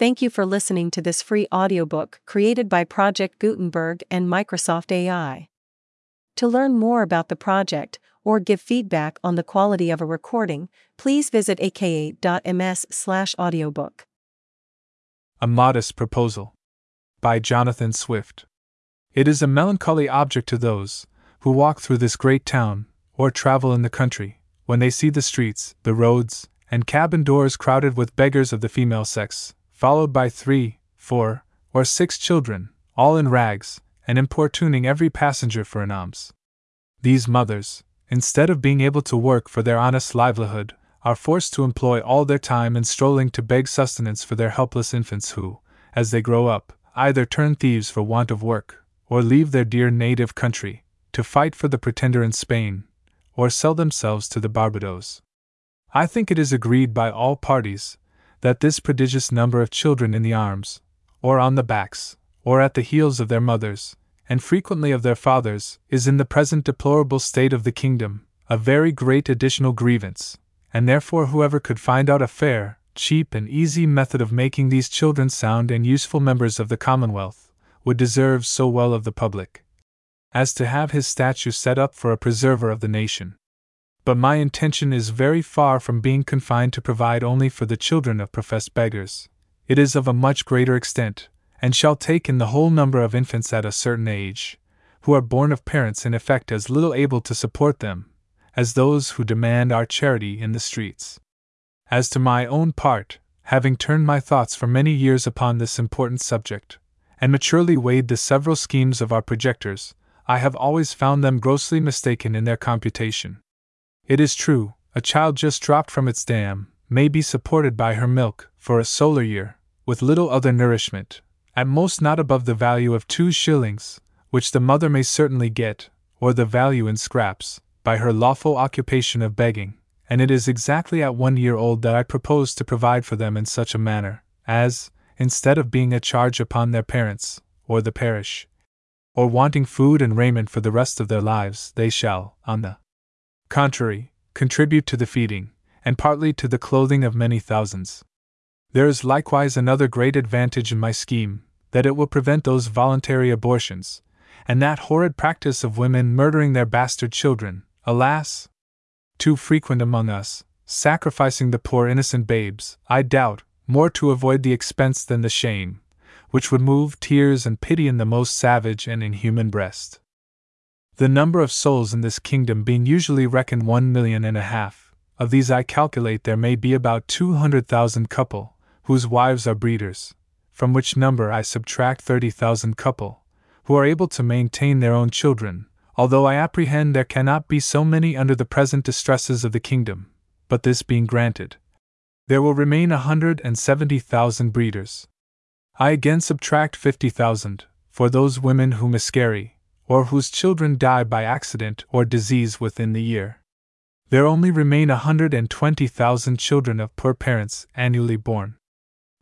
Thank you for listening to this free audiobook created by Project Gutenberg and Microsoft AI. To learn more about the project or give feedback on the quality of a recording, please visit aka.ms/audiobook. A Modest Proposal by Jonathan Swift. It is a melancholy object to those who walk through this great town or travel in the country when they see the streets, the roads, and cabin doors crowded with beggars of the female sex, followed by three, four, or six children, all in rags, and importuning every passenger for an alms. These mothers, instead of being able to work for their honest livelihood, are forced to employ all their time in strolling to beg sustenance for their helpless infants who, as they grow up, either turn thieves for want of work, or leave their dear native country, to fight for the pretender in Spain, or sell themselves to the Barbados. I think it is agreed by all parties that this prodigious number of children in the arms, or on the backs, or at the heels of their mothers, and frequently of their fathers, is in the present deplorable state of the kingdom a very great additional grievance, and therefore whoever could find out a fair, cheap, and easy method of making these children sound and useful members of the Commonwealth would deserve so well of the public as to have his statue set up for a preserver of the nation but my intention is very far from being confined to provide only for the children of professed beggars. It is of a much greater extent, and shall take in the whole number of infants at a certain age, who are born of parents in effect as little able to support them, as those who demand our charity in the streets. As to my own part, having turned my thoughts for many years upon this important subject, and maturely weighed the several schemes of our projectors, I have always found them grossly mistaken in their computation. It is true, a child just dropped from its dam may be supported by her milk for a solar year, with little other nourishment, at most not above the value of two shillings, which the mother may certainly get, or the value in scraps, by her lawful occupation of begging, and it is exactly at one year old that I propose to provide for them in such a manner as, instead of being a charge upon their parents, or the parish, or wanting food and raiment for the rest of their lives, they shall, on the contrary, contribute to the feeding, and partly to the clothing of many thousands. There is likewise another great advantage in my scheme that it will prevent those voluntary abortions, and that horrid practice of women murdering their bastard children, alas! Too frequent among us, sacrificing the poor innocent babes, I doubt, more to avoid the expense than the shame, which would move tears and pity in the most savage and inhuman breast the number of souls in this kingdom being usually reckoned one million and a half. Of these, I calculate there may be about 200,000 couple, whose wives are breeders, from which number I subtract 30,000 couple, who are able to maintain their own children, although I apprehend there cannot be so many under the present distresses of the kingdom. But this being granted, there will remain a hundred and seventy thousand breeders. I again subtract fifty thousand, for those women who miscarry, or whose children die by accident or disease within the year. There only remain a hundred and twenty thousand children of poor parents annually born.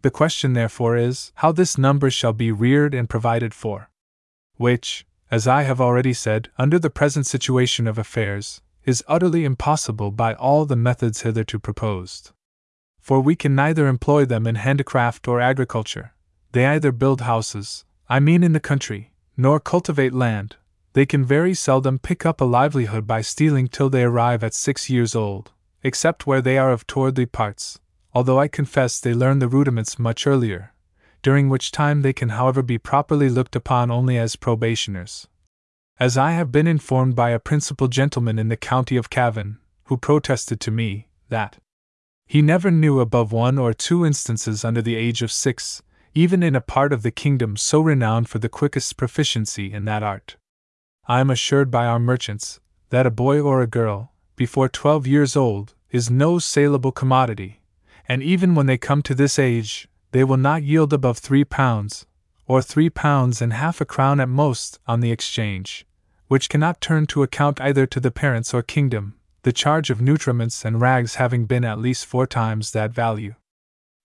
The question, therefore, is how this number shall be reared and provided for. Which, as I have already said, under the present situation of affairs, is utterly impossible by all the methods hitherto proposed. For we can neither employ them in handicraft or agriculture, they either build houses, I mean in the country, nor cultivate land, they can very seldom pick up a livelihood by stealing till they arrive at six years old, except where they are of towardly parts, although I confess they learn the rudiments much earlier, during which time they can, however, be properly looked upon only as probationers. As I have been informed by a principal gentleman in the county of Cavan, who protested to me that he never knew above one or two instances under the age of six even in a part of the kingdom so renowned for the quickest proficiency in that art. I am assured by our merchants that a boy or a girl, before twelve years old, is no saleable commodity, and even when they come to this age, they will not yield above three pounds, or three pounds and half a crown at most, on the exchange, which cannot turn to account either to the parents or kingdom, the charge of nutriments and rags having been at least four times that value.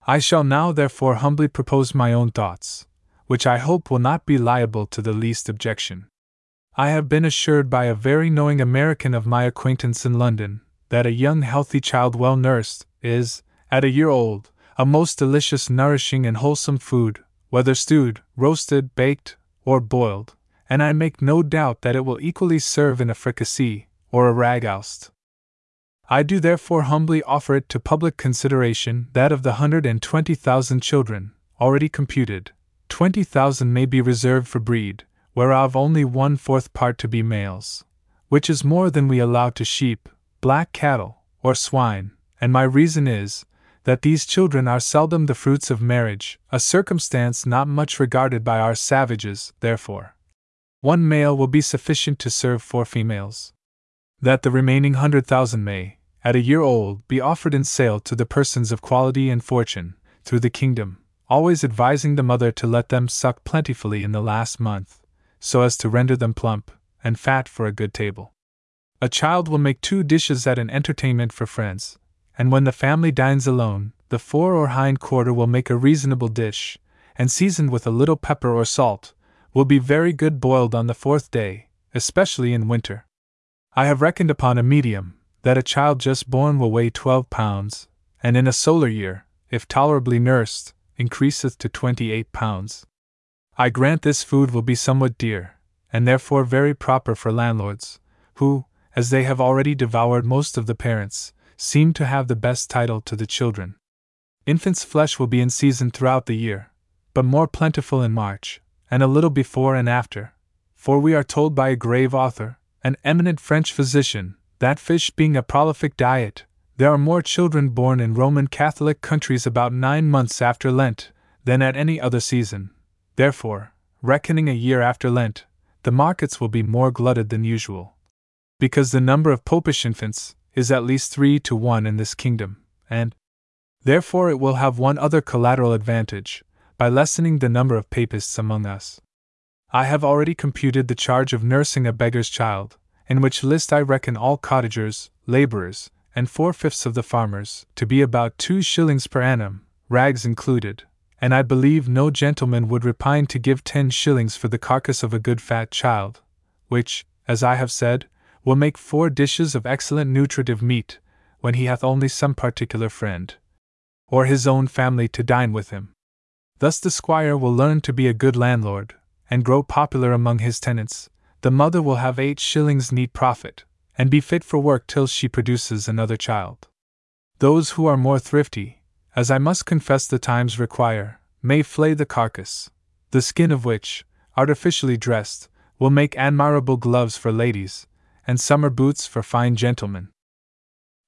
I shall now therefore humbly propose my own thoughts, which I hope will not be liable to the least objection. I have been assured by a very knowing American of my acquaintance in London that a young healthy child well nursed is, at a year old, a most delicious, nourishing, and wholesome food, whether stewed, roasted, baked, or boiled, and I make no doubt that it will equally serve in a fricassee or a ragoust. I do therefore humbly offer it to public consideration that of the hundred and twenty thousand children, already computed, twenty thousand may be reserved for breed, whereof only one fourth part to be males, which is more than we allow to sheep, black cattle, or swine, and my reason is, that these children are seldom the fruits of marriage, a circumstance not much regarded by our savages, therefore. One male will be sufficient to serve four females. That the remaining hundred thousand may, at a year old, be offered in sale to the persons of quality and fortune, through the kingdom, always advising the mother to let them suck plentifully in the last month, so as to render them plump and fat for a good table. A child will make two dishes at an entertainment for friends, and when the family dines alone, the fore or hind quarter will make a reasonable dish, and seasoned with a little pepper or salt, will be very good boiled on the fourth day, especially in winter. I have reckoned upon a medium, that a child just born will weigh twelve pounds, and in a solar year, if tolerably nursed, increaseth to twenty eight pounds. I grant this food will be somewhat dear, and therefore very proper for landlords, who, as they have already devoured most of the parents, seem to have the best title to the children. Infant's flesh will be in season throughout the year, but more plentiful in March, and a little before and after, for we are told by a grave author, an eminent French physician, that fish being a prolific diet, there are more children born in Roman Catholic countries about nine months after Lent than at any other season. Therefore, reckoning a year after Lent, the markets will be more glutted than usual. Because the number of popish infants is at least three to one in this kingdom, and therefore it will have one other collateral advantage, by lessening the number of papists among us. I have already computed the charge of nursing a beggar's child, in which list I reckon all cottagers, labourers, and four fifths of the farmers, to be about two shillings per annum, rags included, and I believe no gentleman would repine to give ten shillings for the carcass of a good fat child, which, as I have said, will make four dishes of excellent nutritive meat, when he hath only some particular friend, or his own family to dine with him. Thus the squire will learn to be a good landlord, and grow popular among his tenants. The mother will have eight shillings neat profit, and be fit for work till she produces another child. Those who are more thrifty, as I must confess the times require, may flay the carcass, the skin of which, artificially dressed, will make admirable gloves for ladies, and summer boots for fine gentlemen.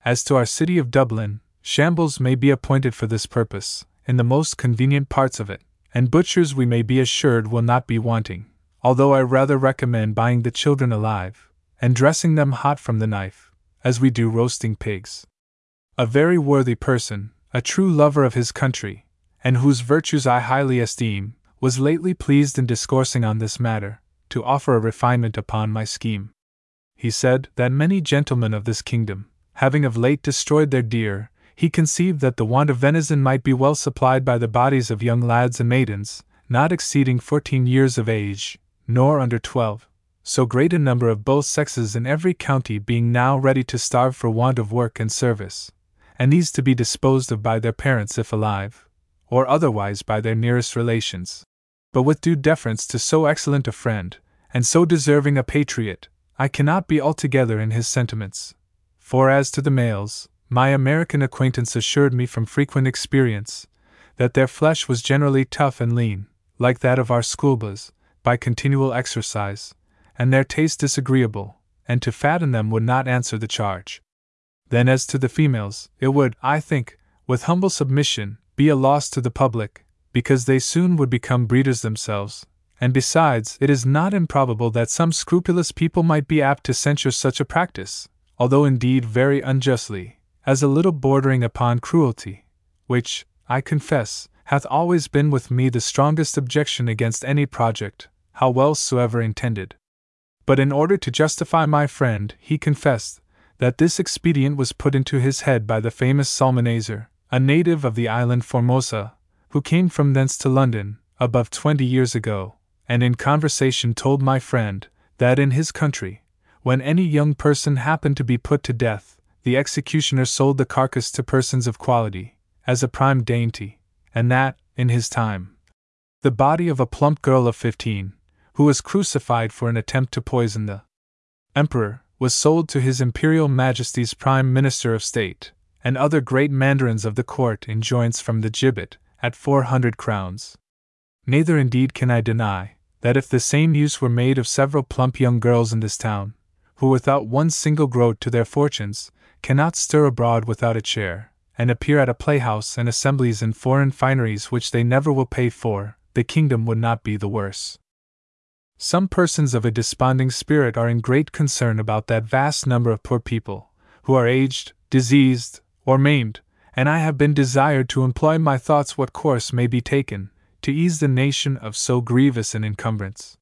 As to our city of Dublin, shambles may be appointed for this purpose, in the most convenient parts of it, and butchers we may be assured will not be wanting, although I rather recommend buying the children alive, and dressing them hot from the knife, as we do roasting pigs. A very worthy person, a true lover of his country, and whose virtues I highly esteem, was lately pleased in discoursing on this matter, to offer a refinement upon my scheme. He said that many gentlemen of this kingdom, having of late destroyed their deer, he conceived that the want of venison might be well supplied by the bodies of young lads and maidens, not exceeding fourteen years of age, nor under twelve, so great a number of both sexes in every county being now ready to starve for want of work and service, and these to be disposed of by their parents if alive, or otherwise by their nearest relations. But with due deference to so excellent a friend, and so deserving a patriot, I cannot be altogether in his sentiments. For as to the males, my American acquaintance assured me from frequent experience that their flesh was generally tough and lean, like that of our schoolboys, by continual exercise, and their taste disagreeable, and to fatten them would not answer the charge. Then, as to the females, it would, I think, with humble submission, be a loss to the public, because they soon would become breeders themselves, and besides, it is not improbable that some scrupulous people might be apt to censure such a practice, although indeed very unjustly, as a little bordering upon cruelty, which, I confess, hath always been with me the strongest objection against any project, how well soever intended. But in order to justify my friend, he confessed that this expedient was put into his head by the famous Psalmanazar, a native of the island Formosa, who came from thence to London, above twenty years ago, and in conversation told my friend that in his country, when any young person happened to be put to death, the executioner sold the carcass to persons of quality, as a prime dainty, and that, in his time, the body of a plump girl of fifteen, who was crucified for an attempt to poison the Emperor, was sold to His Imperial Majesty's Prime Minister of State, and other great mandarins of the court in joints from the gibbet, at four hundred crowns. Neither indeed can I deny that if the same use were made of several plump young girls in this town, who without one single groat to their fortunes, cannot stir abroad without a chair, and appear at a playhouse and assemblies in foreign fineries which they never will pay for, the kingdom would not be the worse. Some persons of a desponding spirit are in great concern about that vast number of poor people, who are aged, diseased, or maimed, and I have been desired to employ my thoughts what course may be taken, to ease the nation of so grievous an encumbrance.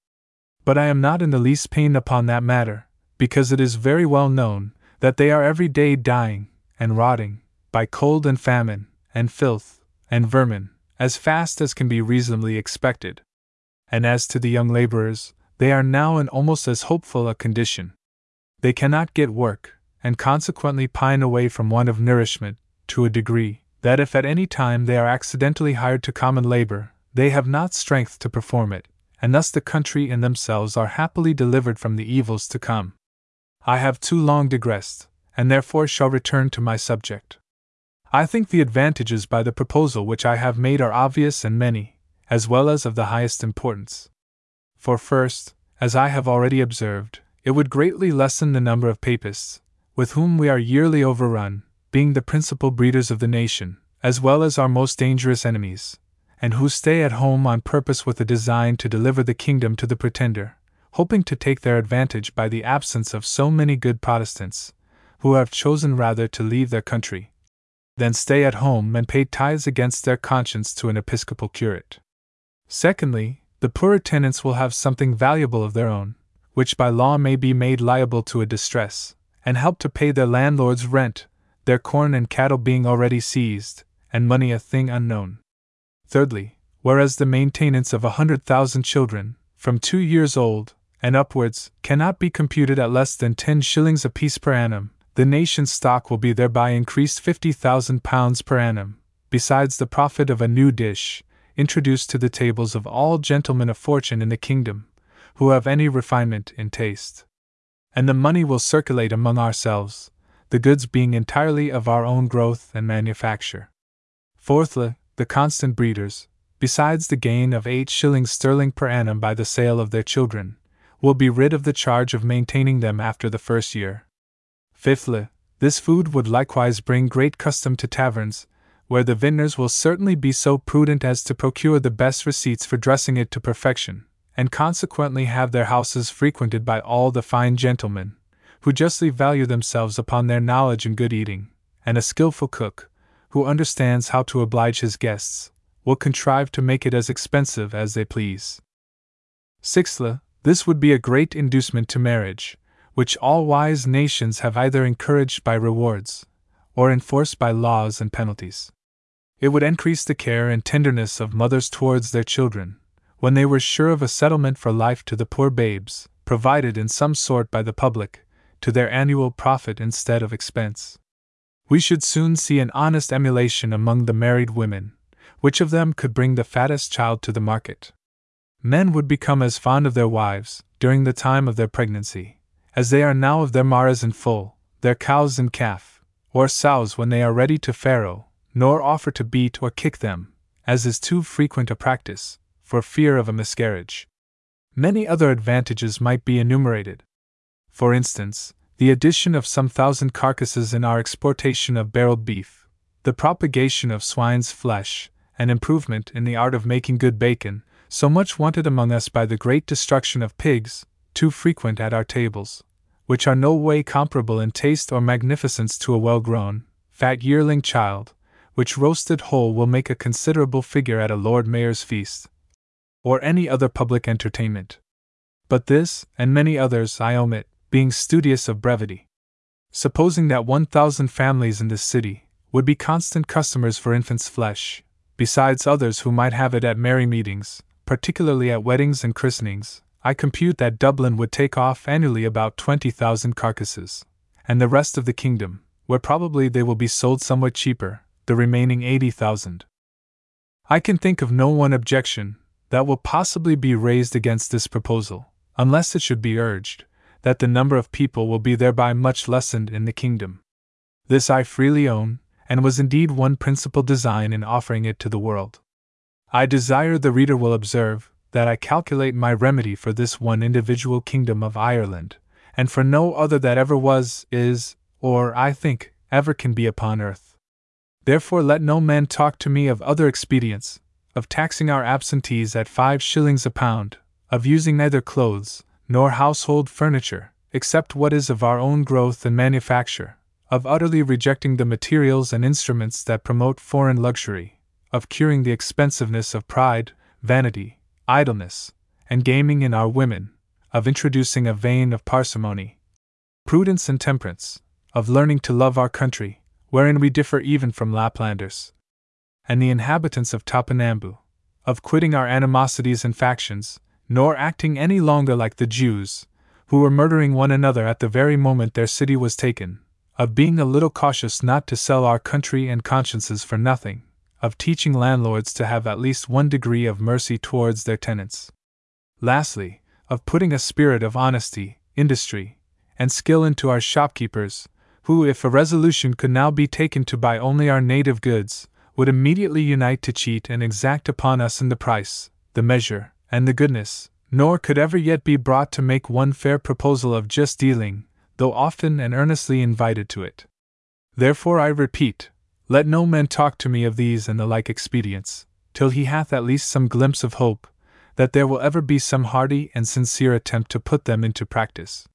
But I am not in the least pained upon that matter, because it is very well known that they are every day dying and rotting by cold and famine, and filth, and vermin, as fast as can be reasonably expected. And as to the young laborers, they are now in almost as hopeful a condition. They cannot get work, and consequently pine away from want of nourishment, to a degree, that if at any time they are accidentally hired to common labor, they have not strength to perform it, and thus the country and themselves are happily delivered from the evils to come. I have too long digressed, and therefore shall return to my subject. I think the advantages by the proposal which I have made are obvious and many, as well as of the highest importance. For first, as I have already observed, it would greatly lessen the number of papists, with whom we are yearly overrun, being the principal breeders of the nation, as well as our most dangerous enemies, and who stay at home on purpose with a design to deliver the kingdom to the pretender, hoping to take their advantage by the absence of so many good Protestants, who have chosen rather to leave their country than stay at home and pay tithes against their conscience to an episcopal curate. Secondly, the poorer tenants will have something valuable of their own, which by law may be made liable to a distress, and help to pay their landlord's rent, their corn and cattle being already seized, and money a thing unknown. Thirdly, whereas the maintenance of a hundred thousand children, from two years old and upwards, cannot be computed at less than ten shillings apiece per annum, the nation's stock will be thereby increased fifty thousand pounds per annum, besides the profit of a new dish, introduced to the tables of all gentlemen of fortune in the kingdom, who have any refinement in taste. And the money will circulate among ourselves, the goods being entirely of our own growth and manufacture. Fourthly, the constant breeders, besides the gain of eight shillings sterling per annum by the sale of their children, will be rid of the charge of maintaining them after the first year. Fifthly, this food would likewise bring great custom to taverns, where the vintners will certainly be so prudent as to procure the best receipts for dressing it to perfection, and consequently have their houses frequented by all the fine gentlemen, who justly value themselves upon their knowledge in good eating, and a skilful cook, who understands how to oblige his guests, will contrive to make it as expensive as they please. Sixthly, this would be a great inducement to marriage, which all wise nations have either encouraged by rewards, or enforced by laws and penalties. It would increase the care and tenderness of mothers towards their children, when they were sure of a settlement for life to the poor babes, provided in some sort by the public, to their annual profit instead of expense we should soon see an honest emulation among the married women, which of them could bring the fattest child to the market. Men would become as fond of their wives, during the time of their pregnancy, as they are now of their maras in full, their cows in calf, or sows when they are ready to farrow, nor offer to beat or kick them, as is too frequent a practice, for fear of a miscarriage. Many other advantages might be enumerated. For instance, the addition of some thousand carcasses in our exportation of barreled beef, the propagation of swine's flesh, an improvement in the art of making good bacon, so much wanted among us by the great destruction of pigs, too frequent at our tables, which are no way comparable in taste or magnificence to a well grown, fat yearling child, which roasted whole will make a considerable figure at a Lord Mayor's feast, or any other public entertainment. But this, and many others, I omit, being studious of brevity. Supposing that 1,000 families in this city would be constant customers for infant's flesh, besides others who might have it at merry meetings, particularly at weddings and christenings, I compute that Dublin would take off annually about 20,000 carcasses, and the rest of the kingdom, where probably they will be sold somewhat cheaper, the remaining 80,000. I can think of no one objection that will possibly be raised against this proposal, unless it should be urged that the number of people will be thereby much lessened in the kingdom. This I freely own, and was indeed one principal design in offering it to the world. I desire the reader will observe that I calculate my remedy for this one individual kingdom of Ireland, and for no other that ever was, is, or, I think, ever can be upon earth. Therefore, let no man talk to me of other expedients, of taxing our absentees at five shillings a pound, of using neither clothes, nor household furniture, except what is of our own growth and manufacture, of utterly rejecting the materials and instruments that promote foreign luxury, of curing the expensiveness of pride, vanity, idleness, and gaming in our women, of introducing a vein of parsimony, prudence, and temperance, of learning to love our country, wherein we differ even from Laplanders, and the inhabitants of Topinamboo, of quitting our animosities and factions, nor acting any longer like the Jews, who were murdering one another at the very moment their city was taken, of being a little cautious not to sell our country and consciences for nothing, of teaching landlords to have at least one degree of mercy towards their tenants. Lastly, of putting a spirit of honesty, industry, and skill into our shopkeepers, who, if a resolution could now be taken to buy only our native goods, would immediately unite to cheat and exact upon us in the price, the measure, and the goodness, nor could ever yet be brought to make one fair proposal of just dealing, though often and earnestly invited to it. Therefore, I repeat, let no man talk to me of these and the like expedients, till he hath at least some glimpse of hope that there will ever be some hearty and sincere attempt to put them into practice.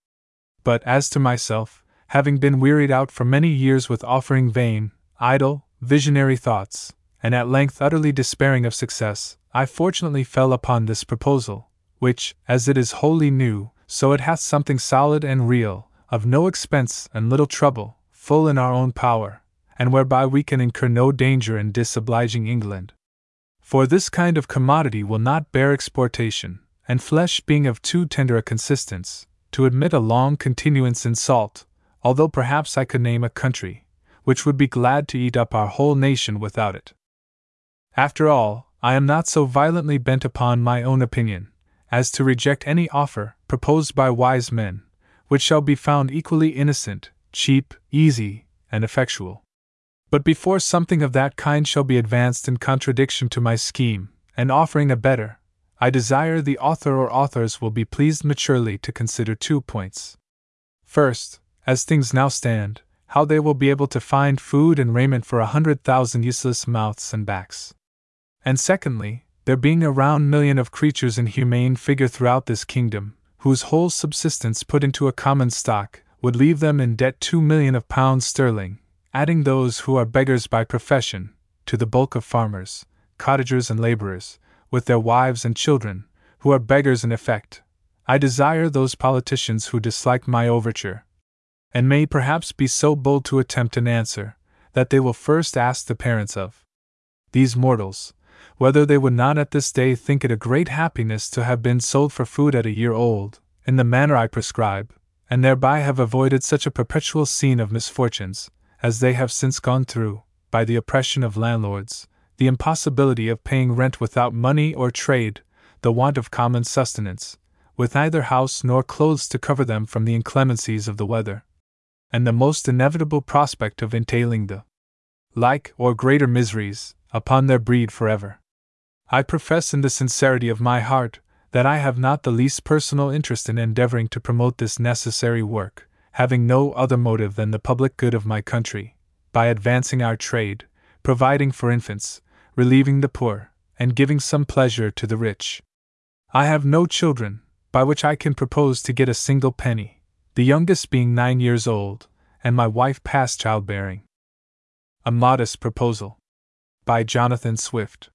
But as to myself, having been wearied out for many years with offering vain, idle, visionary thoughts, and at length utterly despairing of success, I fortunately fell upon this proposal, which, as it is wholly new, so it hath something solid and real, of no expense and little trouble, full in our own power, and whereby we can incur no danger in disobliging England. For this kind of commodity will not bear exportation, and flesh being of too tender a consistence, to admit a long continuance in salt, although perhaps I could name a country, which would be glad to eat up our whole nation without it. After all, I am not so violently bent upon my own opinion, as to reject any offer proposed by wise men, which shall be found equally innocent, cheap, easy, and effectual. But before something of that kind shall be advanced in contradiction to my scheme, and offering a better, I desire the author or authors will be pleased maturely to consider two points. First, as things now stand, how they will be able to find food and raiment for a hundred thousand useless mouths and backs. And secondly, there being a round million of creatures in humane figure throughout this kingdom, whose whole subsistence put into a common stock would leave them in debt two million of pounds sterling, adding those who are beggars by profession, to the bulk of farmers, cottagers, and laborers, with their wives and children, who are beggars in effect. I desire those politicians who dislike my overture, and may perhaps be so bold to attempt an answer, that they will first ask the parents of these mortals, whether they would not at this day think it a great happiness to have been sold for food at a year old, in the manner I prescribe, and thereby have avoided such a perpetual scene of misfortunes, as they have since gone through, by the oppression of landlords, the impossibility of paying rent without money or trade, the want of common sustenance, with neither house nor clothes to cover them from the inclemencies of the weather, and the most inevitable prospect of entailing the like or greater miseries upon their breed forever. I profess in the sincerity of my heart that I have not the least personal interest in endeavoring to promote this necessary work, having no other motive than the public good of my country, by advancing our trade, providing for infants, relieving the poor, and giving some pleasure to the rich. I have no children, by which I can propose to get a single penny, the youngest being nine years old, and my wife past childbearing. A modest proposal. By Jonathan Swift.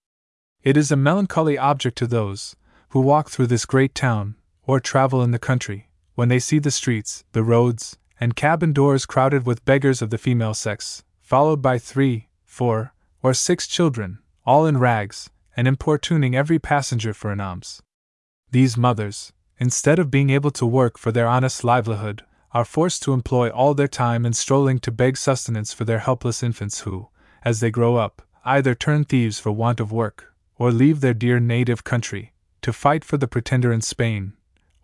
It is a melancholy object to those who walk through this great town, or travel in the country, when they see the streets, the roads, and cabin doors crowded with beggars of the female sex, followed by three, four, or six children, all in rags, and importuning every passenger for an alms. These mothers, instead of being able to work for their honest livelihood, are forced to employ all their time in strolling to beg sustenance for their helpless infants who, as they grow up, either turn thieves for want of work, or leave their dear native country, to fight for the pretender in Spain,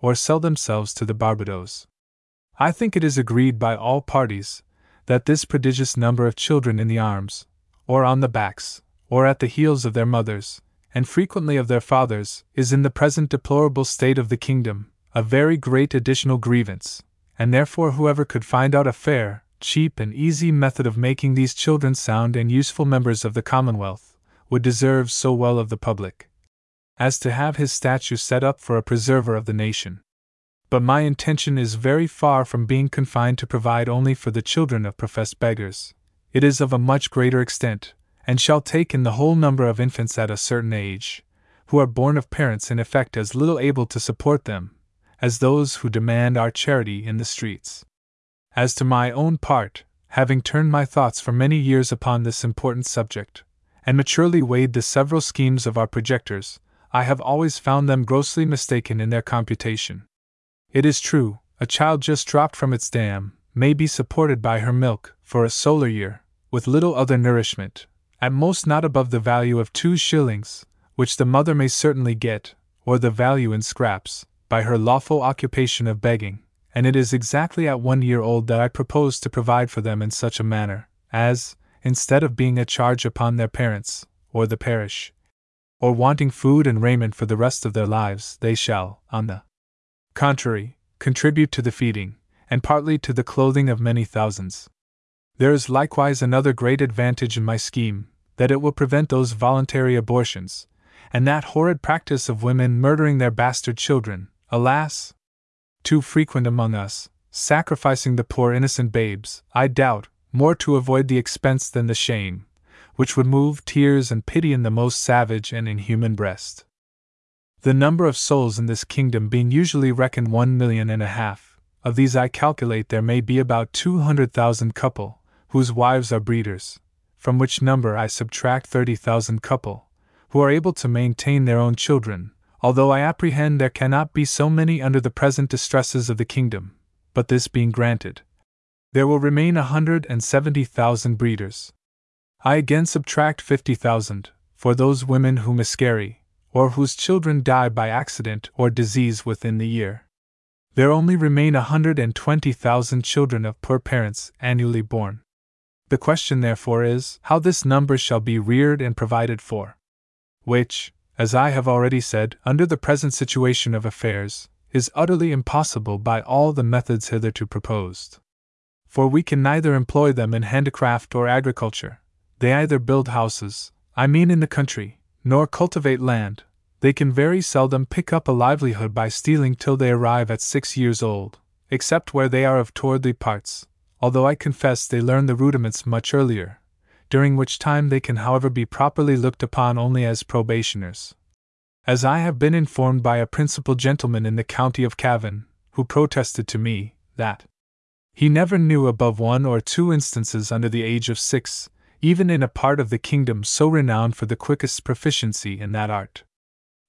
or sell themselves to the Barbados. I think it is agreed by all parties that this prodigious number of children in the arms, or on the backs, or at the heels of their mothers, and frequently of their fathers, is in the present deplorable state of the kingdom a very great additional grievance, and therefore whoever could find out a fair, cheap, and easy method of making these children sound and useful members of the Commonwealth would deserve so well of the public as to have his statue set up for a preserver of the nation. But my intention is very far from being confined to provide only for the children of professed beggars. It is of a much greater extent, and shall take in the whole number of infants at a certain age, who are born of parents in effect as little able to support them, as those who demand our charity in the streets. As to my own part, having turned my thoughts for many years upon this important subject, and maturely weighed the several schemes of our projectors, I have always found them grossly mistaken in their computation. It is true, a child just dropped from its dam may be supported by her milk for a solar year, with little other nourishment, at most not above the value of two shillings, which the mother may certainly get, or the value in scraps, by her lawful occupation of begging, and it is exactly at one year old that I propose to provide for them in such a manner, as, instead of being a charge upon their parents, or the parish, or wanting food and raiment for the rest of their lives, they shall, on the contrary, contribute to the feeding, and partly to the clothing of many thousands. There is likewise another great advantage in my scheme that it will prevent those voluntary abortions, and that horrid practice of women murdering their bastard children, alas! Too frequent among us, sacrificing the poor innocent babes, I doubt, more to avoid the expense than the shame, which would move tears and pity in the most savage and inhuman breast. The number of souls in this kingdom being usually reckoned one million and a half, of these I calculate there may be about two hundred thousand couple, whose wives are breeders, from which number I subtract thirty thousand couple, who are able to maintain their own children, although I apprehend there cannot be so many under the present distresses of the kingdom, but this being granted, there will remain a hundred and seventy thousand breeders, I again subtract 50,000 for those women who miscarry, or whose children die by accident or disease within the year. There only remain a 120,000 children of poor parents annually born. The question, therefore, is how this number shall be reared and provided for. Which, as I have already said, under the present situation of affairs, is utterly impossible by all the methods hitherto proposed. For we can neither employ them in handicraft or agriculture, they either build houses, I mean in the country, nor cultivate land. They can very seldom pick up a livelihood by stealing till they arrive at six years old, except where they are of towardly parts, although I confess they learn the rudiments much earlier, during which time they can, however, be properly looked upon only as probationers. As I have been informed by a principal gentleman in the county of Cavan, who protested to me that he never knew above one or two instances under the age of six even in a part of the kingdom so renowned for the quickest proficiency in that art.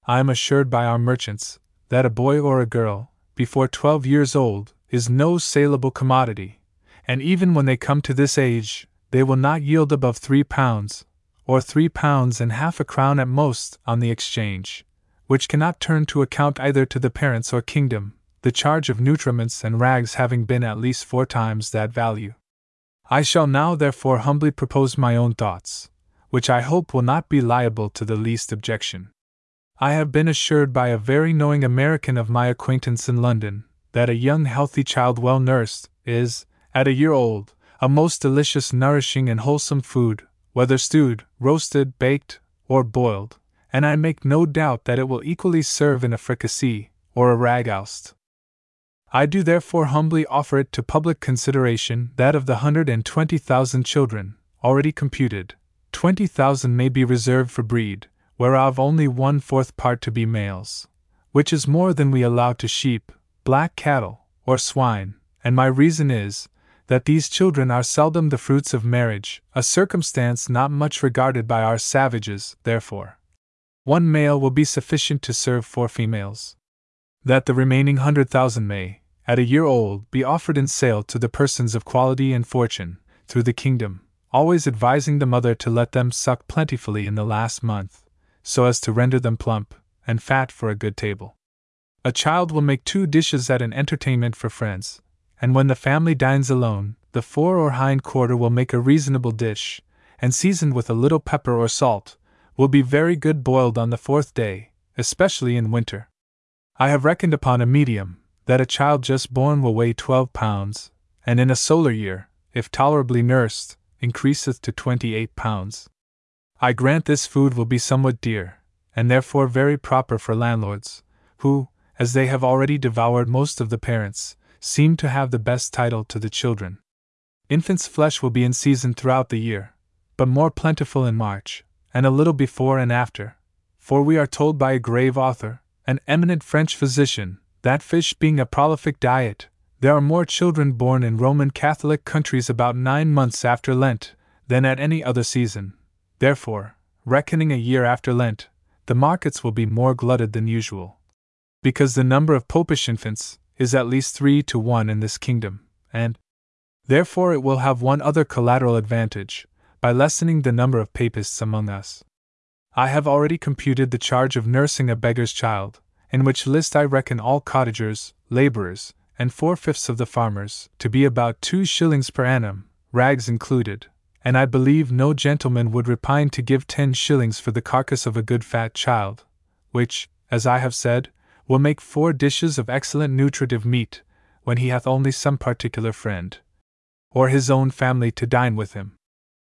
I am assured by our merchants that a boy or a girl, before twelve years old, is no saleable commodity, and even when they come to this age, they will not yield above three pounds, or three pounds and half a crown at most, on the exchange, which cannot turn to account either to the parents or kingdom, the charge of nutriments and rags having been at least four times that value. I shall now therefore humbly propose my own thoughts, which I hope will not be liable to the least objection. I have been assured by a very knowing American of my acquaintance in London that a young healthy child well nursed is, at a year old, a most delicious, nourishing, and wholesome food, whether stewed, roasted, baked, or boiled, and I make no doubt that it will equally serve in a fricassee or a ragoust. I do therefore humbly offer it to public consideration that of the hundred and twenty thousand children, already computed, twenty thousand may be reserved for breed, whereof only one fourth part to be males, which is more than we allow to sheep, black cattle, or swine, and my reason is, that these children are seldom the fruits of marriage, a circumstance not much regarded by our savages, therefore. One male will be sufficient to serve four females. That the remaining hundred thousand may, at a year old, be offered in sale to the persons of quality and fortune, through the kingdom, always advising the mother to let them suck plentifully in the last month, so as to render them plump and fat for a good table. A child will make two dishes at an entertainment for friends, and when the family dines alone, the fore or hind quarter will make a reasonable dish, and seasoned with a little pepper or salt, will be very good boiled on the fourth day, especially in winter. I have reckoned upon a medium, that a child just born will weigh twelve pounds, and in a solar year, if tolerably nursed, increaseth to twenty eight pounds. I grant this food will be somewhat dear, and therefore very proper for landlords, who, as they have already devoured most of the parents, seem to have the best title to the children. Infant's flesh will be in season throughout the year, but more plentiful in March, and a little before and after, for we are told by a grave author, an eminent French physician, that fish being a prolific diet, there are more children born in Roman Catholic countries about nine months after Lent than at any other season. Therefore, reckoning a year after Lent, the markets will be more glutted than usual. Because the number of popish infants, is at least three to one in this kingdom, and therefore it will have one other collateral advantage, by lessening the number of papists among us. I have already computed the charge of nursing a beggar's child, in which list I reckon all cottagers, labourers, and four fifths of the farmers, to be about two shillings per annum, rags included, and I believe no gentleman would repine to give ten shillings for the carcass of a good fat child, which, as I have said, will make four dishes of excellent nutritive meat, when he hath only some particular friend, or his own family to dine with him.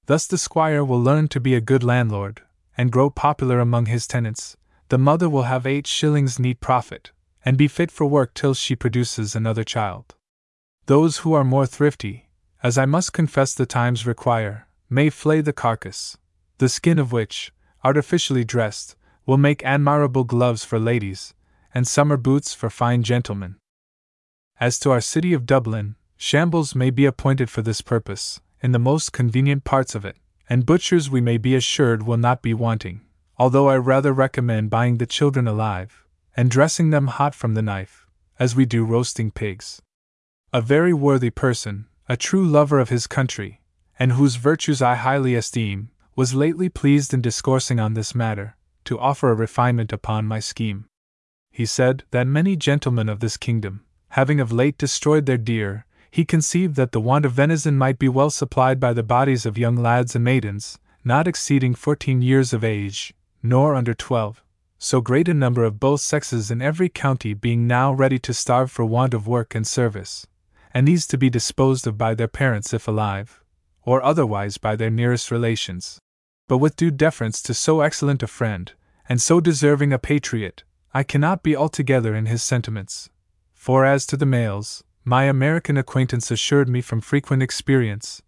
Thus the squire will learn to be a good landlord, and grow popular among his tenants. The mother will have eight shillings neat profit, and be fit for work till she produces another child. Those who are more thrifty, as I must confess the times require, may flay the carcass, the skin of which, artificially dressed, will make admirable gloves for ladies, and summer boots for fine gentlemen. As to our city of Dublin, shambles may be appointed for this purpose, in the most convenient parts of it, and butchers we may be assured will not be wanting, although I rather recommend buying the children alive, and dressing them hot from the knife, as we do roasting pigs. A very worthy person, a true lover of his country, and whose virtues I highly esteem, was lately pleased in discoursing on this matter, to offer a refinement upon my scheme he said, that many gentlemen of this kingdom, having of late destroyed their deer, he conceived that the want of venison might be well supplied by the bodies of young lads and maidens, not exceeding fourteen years of age, nor under twelve, so great a number of both sexes in every county being now ready to starve for want of work and service, and these to be disposed of by their parents if alive, or otherwise by their nearest relations. But with due deference to so excellent a friend, and so deserving a patriot, I cannot be altogether in his sentiments. For as to the males, my American acquaintance assured me from frequent experience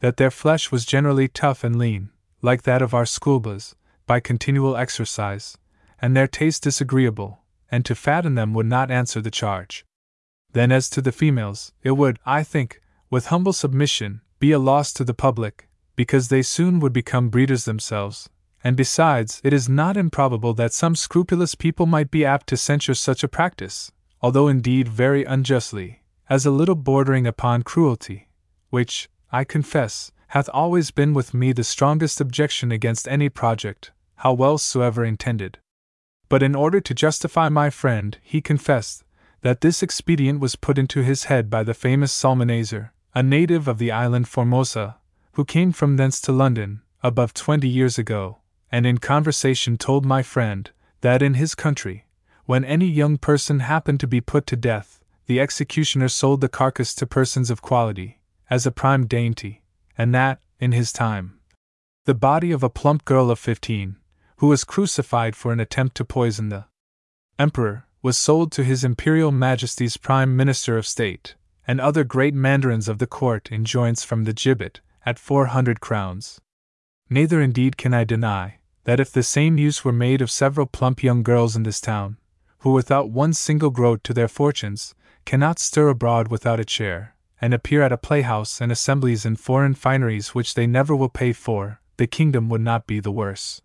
that their flesh was generally tough and lean, like that of our schoolboys, by continual exercise, and their taste disagreeable, and to fatten them would not answer the charge. Then, as to the females, it would, I think, with humble submission, be a loss to the public, because they soon would become breeders themselves, and besides, it is not improbable that some scrupulous people might be apt to censure such a practice, although indeed very unjustly, as a little bordering upon cruelty, which, I confess, hath always been with me the strongest objection against any project, how well soever intended. But in order to justify my friend, he confessed that this expedient was put into his head by the famous Psalmanazar, a native of the island Formosa, who came from thence to London, above twenty years ago, and in conversation told my friend that in his country, when any young person happened to be put to death, the executioner sold the carcass to persons of quality, as a prime dainty, and that, in his time, the body of a plump girl of fifteen, who was crucified for an attempt to poison the emperor, was sold to his imperial majesty's prime minister of state, and other great mandarins of the court in joints from the gibbet, at four hundred crowns. Neither indeed can I deny that if the same use were made of several plump young girls in this town, who without one single groat to their fortunes, cannot stir abroad without a chair, and appear at a playhouse and assemblies in foreign fineries which they never will pay for, the kingdom would not be the worse.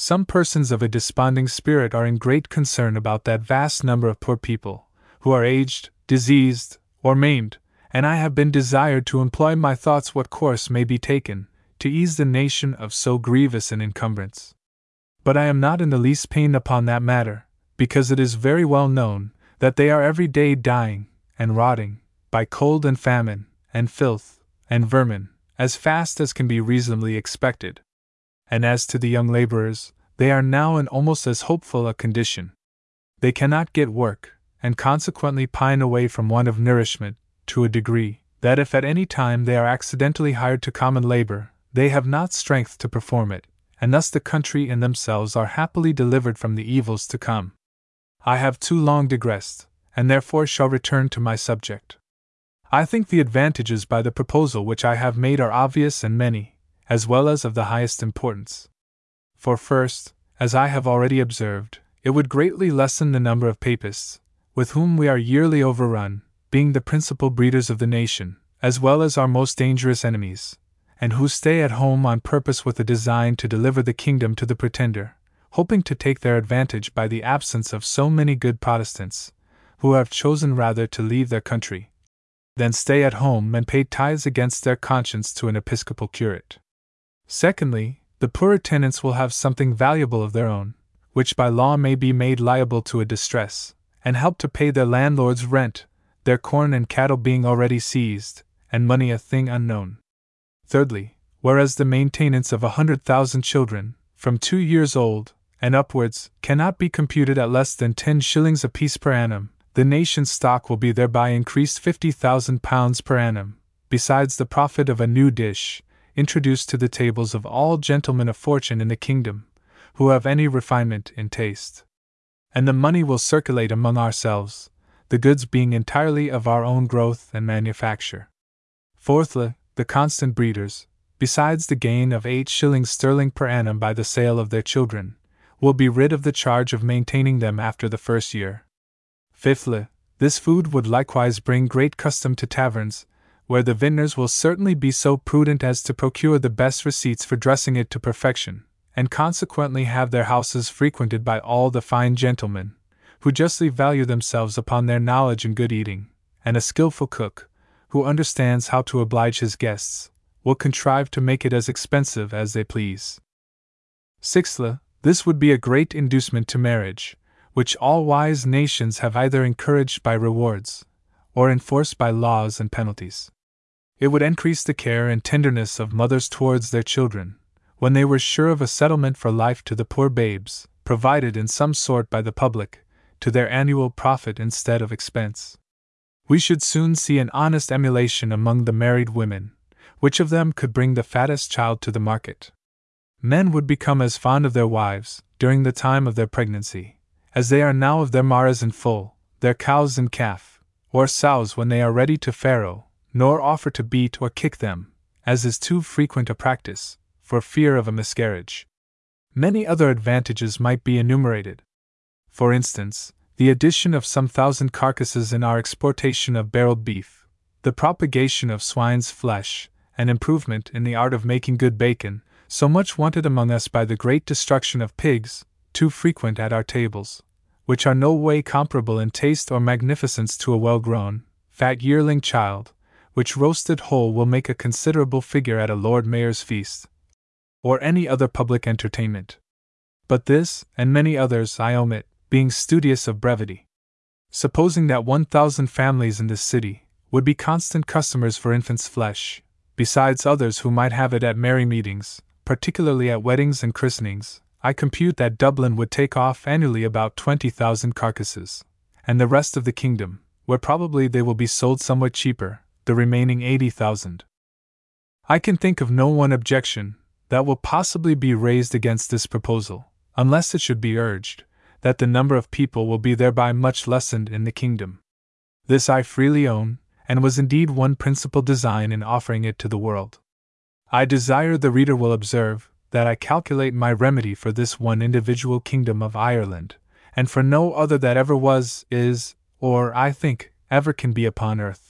Some persons of a desponding spirit are in great concern about that vast number of poor people, who are aged, diseased, or maimed, and I have been desired to employ my thoughts what course may be taken to ease the nation of so grievous an encumbrance. But I am not in the least pained upon that matter, because it is very well known that they are every day dying and rotting by cold and famine and filth and vermin as fast as can be reasonably expected. And as to the young laborers, they are now in almost as hopeful a condition. They cannot get work, and consequently pine away from want of nourishment to a degree that if at any time they are accidentally hired to common labor, they have not strength to perform it, and thus the country and themselves are happily delivered from the evils to come. I have too long digressed, and therefore shall return to my subject. I think the advantages by the proposal which I have made are obvious and many, as well as of the highest importance. For first, as I have already observed, it would greatly lessen the number of papists, with whom we are yearly overrun, being the principal breeders of the nation, as well as our most dangerous enemies, and who stay at home on purpose with a design to deliver the kingdom to the pretender, hoping to take their advantage by the absence of so many good Protestants, who have chosen rather to leave their country than stay at home and pay tithes against their conscience to an episcopal curate. Secondly, the poorer tenants will have something valuable of their own, which by law may be made liable to a distress, and help to pay their landlord's rent their corn and cattle being already seized, and money a thing unknown. Thirdly, whereas the maintenance of a hundred thousand children, from two years old and upwards, cannot be computed at less than ten shillings apiece per annum, the nation's stock will be thereby increased fifty thousand pounds per annum, besides the profit of a new dish, introduced to the tables of all gentlemen of fortune in the kingdom, who have any refinement in taste. And the money will circulate among ourselves, the goods being entirely of our own growth and manufacture. Fourthly, the constant breeders, besides the gain of eight shillings sterling per annum by the sale of their children, will be rid of the charge of maintaining them after the first year. Fifthly, this food would likewise bring great custom to taverns, where the vintners will certainly be so prudent as to procure the best receipts for dressing it to perfection, and consequently have their houses frequented by all the fine gentlemen, who justly value themselves upon their knowledge in good eating, and a skilful cook, who understands how to oblige his guests, will contrive to make it as expensive as they please. Sixthly, this would be a great inducement to marriage, which all wise nations have either encouraged by rewards, or enforced by laws and penalties. It would increase the care and tenderness of mothers towards their children, when they were sure of a settlement for life to the poor babes, provided in some sort by the public, to their annual profit instead of expense. We should soon see an honest emulation among the married women, which of them could bring the fattest child to the market. Men would become as fond of their wives, during the time of their pregnancy, as they are now of their mares in full, their cows and calf, or sows when they are ready to farrow, nor offer to beat or kick them, as is too frequent a practice, for fear of a miscarriage. Many other advantages might be enumerated, for instance, the addition of some thousand carcasses in our exportation of barreled beef, the propagation of swine's flesh, and improvement in the art of making good bacon, so much wanted among us by the great destruction of pigs, too frequent at our tables, which are no way comparable in taste or magnificence to a well grown, fat yearling child, which roasted whole will make a considerable figure at a Lord Mayor's feast, or any other public entertainment. But this, and many others, I omit, being studious of brevity. Supposing that 1,000 families in this city would be constant customers for infants' flesh, besides others who might have it at merry meetings, particularly at weddings and christenings, I compute that Dublin would take off annually about 20,000 carcasses, and the rest of the kingdom, where probably they will be sold somewhat cheaper, the remaining 80,000. I can think of no one objection that will possibly be raised against this proposal, unless it should be urged that the number of people will be thereby much lessened in the kingdom. This I freely own, and was indeed one principal design in offering it to the world. I desire the reader will observe that I calculate my remedy for this one individual kingdom of Ireland, and for no other that ever was, is, or, I think, ever can be upon earth.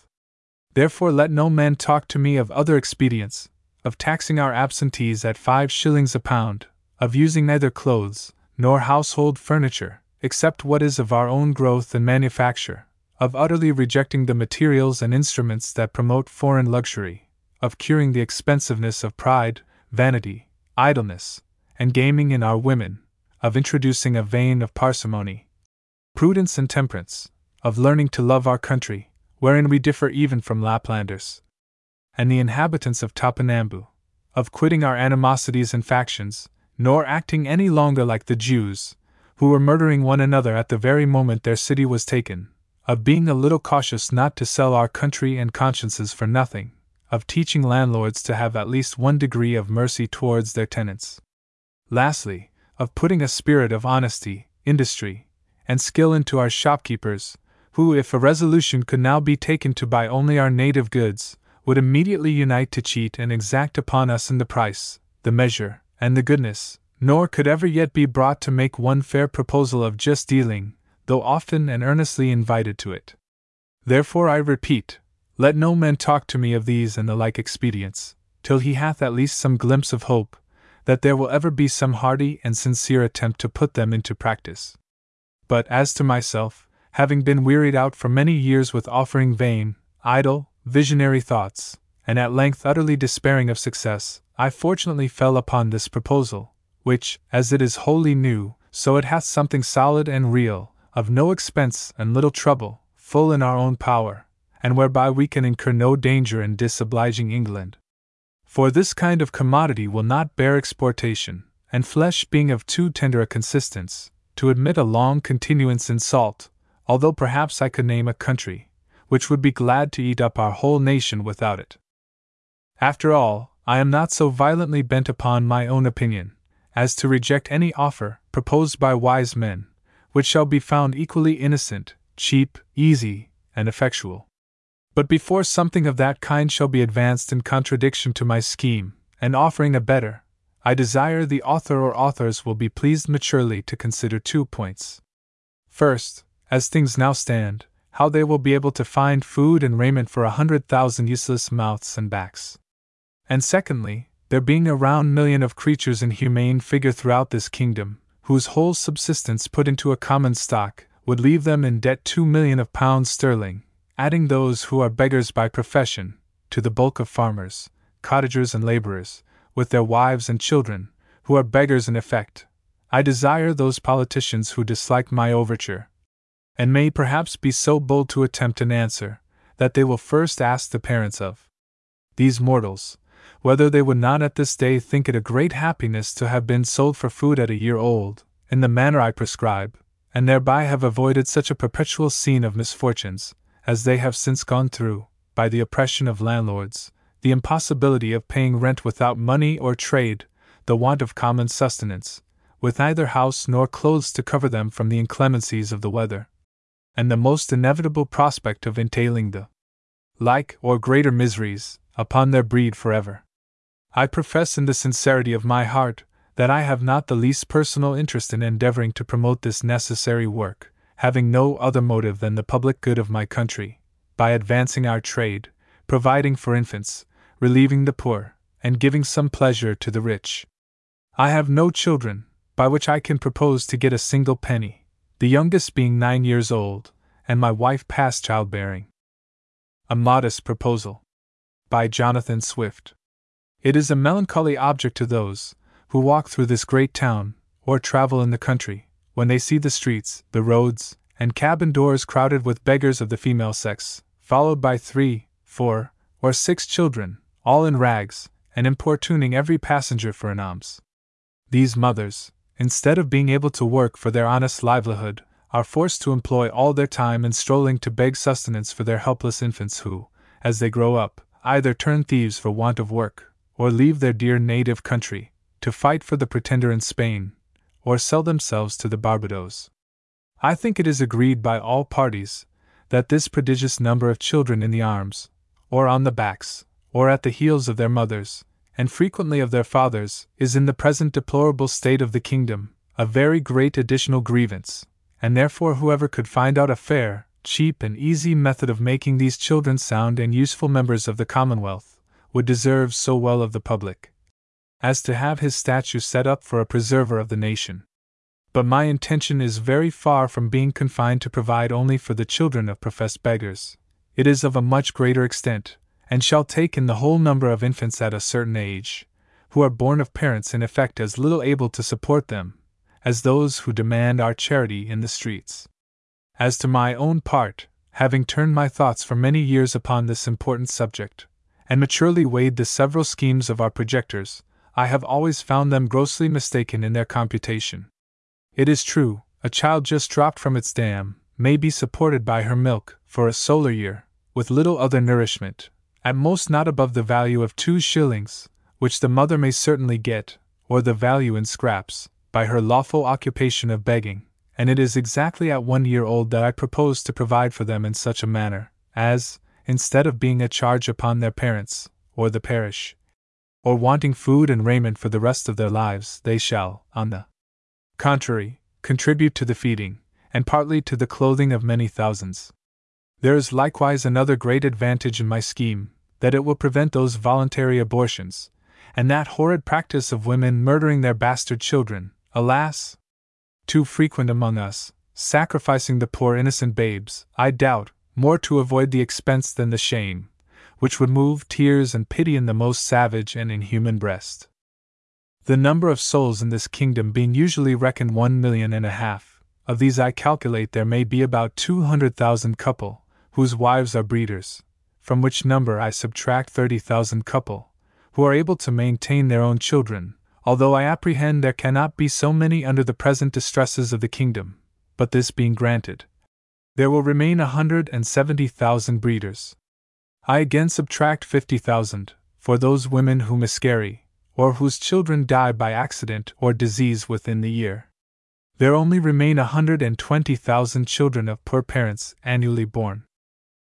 Therefore, let no man talk to me of other expedients, of taxing our absentees at five shillings a pound, of using neither clothes, nor household furniture, except what is of our own growth and manufacture, of utterly rejecting the materials and instruments that promote foreign luxury, of curing the expensiveness of pride, vanity, idleness, and gaming in our women, of introducing a vein of parsimony, prudence, and temperance, of learning to love our country, wherein we differ even from Laplanders, and the inhabitants of Topinamboo, of quitting our animosities and factions, nor acting any longer like the Jews, who were murdering one another at the very moment their city was taken, of being a little cautious not to sell our country and consciences for nothing, of teaching landlords to have at least one degree of mercy towards their tenants. Lastly, of putting a spirit of honesty, industry, and skill into our shopkeepers, who, if a resolution could now be taken to buy only our native goods, would immediately unite to cheat and exact upon us in the price, the measure, and the goodness, nor could ever yet be brought to make one fair proposal of just dealing, though often and earnestly invited to it. Therefore I repeat, let no man talk to me of these and the like expedients, till he hath at least some glimpse of hope, that there will ever be some hearty and sincere attempt to put them into practice. But as to myself, having been wearied out for many years with offering vain, idle, visionary thoughts, and at length utterly despairing of success, I fortunately fell upon this proposal, which, as it is wholly new, so it hath something solid and real, of no expense and little trouble, full in our own power, and whereby we can incur no danger in disobliging England. For this kind of commodity will not bear exportation, and flesh being of too tender a consistence, to admit a long continuance in salt, although perhaps I could name a country, which would be glad to eat up our whole nation without it. After all, I am not so violently bent upon my own opinion, as to reject any offer, proposed by wise men, which shall be found equally innocent, cheap, easy, and effectual. But before something of that kind shall be advanced in contradiction to my scheme, and offering a better, I desire the author or authors will be pleased maturely to consider two points. First, as things now stand, how they will be able to find food and raiment for a hundred thousand useless mouths and backs. And secondly, there being a round million of creatures in humane figure throughout this kingdom, whose whole subsistence put into a common stock would leave them in debt two million of pounds sterling, adding those who are beggars by profession, to the bulk of farmers, cottagers, and laborers, with their wives and children, who are beggars in effect. I desire those politicians who dislike my overture, and may perhaps be so bold to attempt an answer, that they will first ask the parents of these mortals, whether they would not at this day think it a great happiness to have been sold for food at a year old, in the manner I prescribe, and thereby have avoided such a perpetual scene of misfortunes, as they have since gone through, by the oppression of landlords, the impossibility of paying rent without money or trade, the want of common sustenance, with neither house nor clothes to cover them from the inclemencies of the weather, and the most inevitable prospect of entailing the like or greater miseries upon their breed forever. I profess in the sincerity of my heart that I have not the least personal interest in endeavoring to promote this necessary work, having no other motive than the public good of my country, by advancing our trade, providing for infants, relieving the poor, and giving some pleasure to the rich. I have no children, by which I can propose to get a single penny, the youngest being nine years old, and my wife past childbearing. A modest proposal by Jonathan Swift. It is a melancholy object to those who walk through this great town, or travel in the country, when they see the streets, the roads, and cabin doors crowded with beggars of the female sex, followed by three, four, or six children, all in rags, and importuning every passenger for an alms. These mothers, instead of being able to work for their honest livelihood, are forced to employ all their time in strolling to beg sustenance for their helpless infants who, as they grow up, either turn thieves for want of work, or leave their dear native country, to fight for the pretender in Spain, or sell themselves to the Barbados. I think it is agreed by all parties that this prodigious number of children in the arms, or on the backs, or at the heels of their mothers, and frequently of their fathers, is in the present deplorable state of the kingdom a very great additional grievance, and therefore whoever could find out a fair, cheap, and easy method of making these children sound and useful members of the Commonwealth, would deserve so well of the public as to have his statue set up for a preserver of the nation. But my intention is very far from being confined to provide only for the children of professed beggars. It is of a much greater extent, and shall take in the whole number of infants at a certain age, who are born of parents in effect as little able to support them, as those who demand our charity in the streets. As to my own part, having turned my thoughts for many years upon this important subject, and maturely weighed the several schemes of our projectors, I have always found them grossly mistaken in their computation. It is true, a child just dropped from its dam may be supported by her milk for a solar year, with little other nourishment, at most not above the value of two shillings, which the mother may certainly get, or the value in scraps, by her lawful occupation of begging, and it is exactly at one year old that I propose to provide for them in such a manner, as, instead of being a charge upon their parents, or the parish, or wanting food and raiment for the rest of their lives, they shall, on the contrary, contribute to the feeding, and partly to the clothing of many thousands. There is likewise another great advantage in my scheme that it will prevent those voluntary abortions, and that horrid practice of women murdering their bastard children, alas! Too frequent among us, sacrificing the poor innocent babes, I doubt, more to avoid the expense than the shame, which would move tears and pity in the most savage and inhuman breast. The number of souls in this kingdom being usually reckoned one million and a half, of these I calculate there may be about two hundred thousand couple, whose wives are breeders, from which number I subtract thirty thousand couple, who are able to maintain their own children, although I apprehend there cannot be so many under the present distresses of the kingdom, but this being granted, there will remain a hundred and seventy thousand breeders. I again subtract fifty thousand, for those women who miscarry, or whose children die by accident or disease within the year. There only remain a hundred and twenty thousand children of poor parents annually born.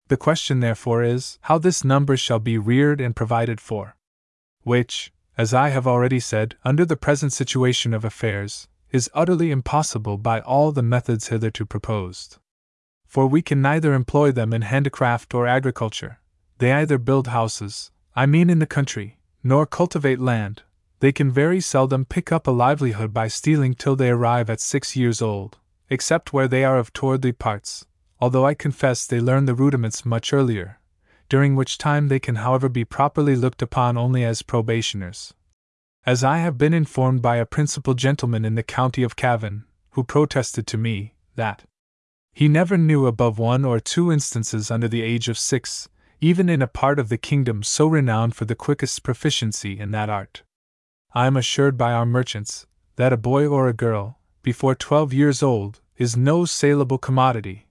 The question, therefore, is how this number shall be reared and provided for. Which, as I have already said, under the present situation of affairs, is utterly impossible by all the methods hitherto proposed. For we can neither employ them in handicraft or agriculture, they either build houses, I mean in the country, nor cultivate land, they can very seldom pick up a livelihood by stealing till they arrive at six years old, except where they are of towardly parts, although I confess they learn the rudiments much earlier, during which time they can, however, be properly looked upon only as probationers. As I have been informed by a principal gentleman in the county of Cavan, who protested to me that he never knew above one or two instances under the age of six, even in a part of the kingdom so renowned for the quickest proficiency in that art. I am assured by our merchants that a boy or a girl, before twelve years old, is no saleable commodity,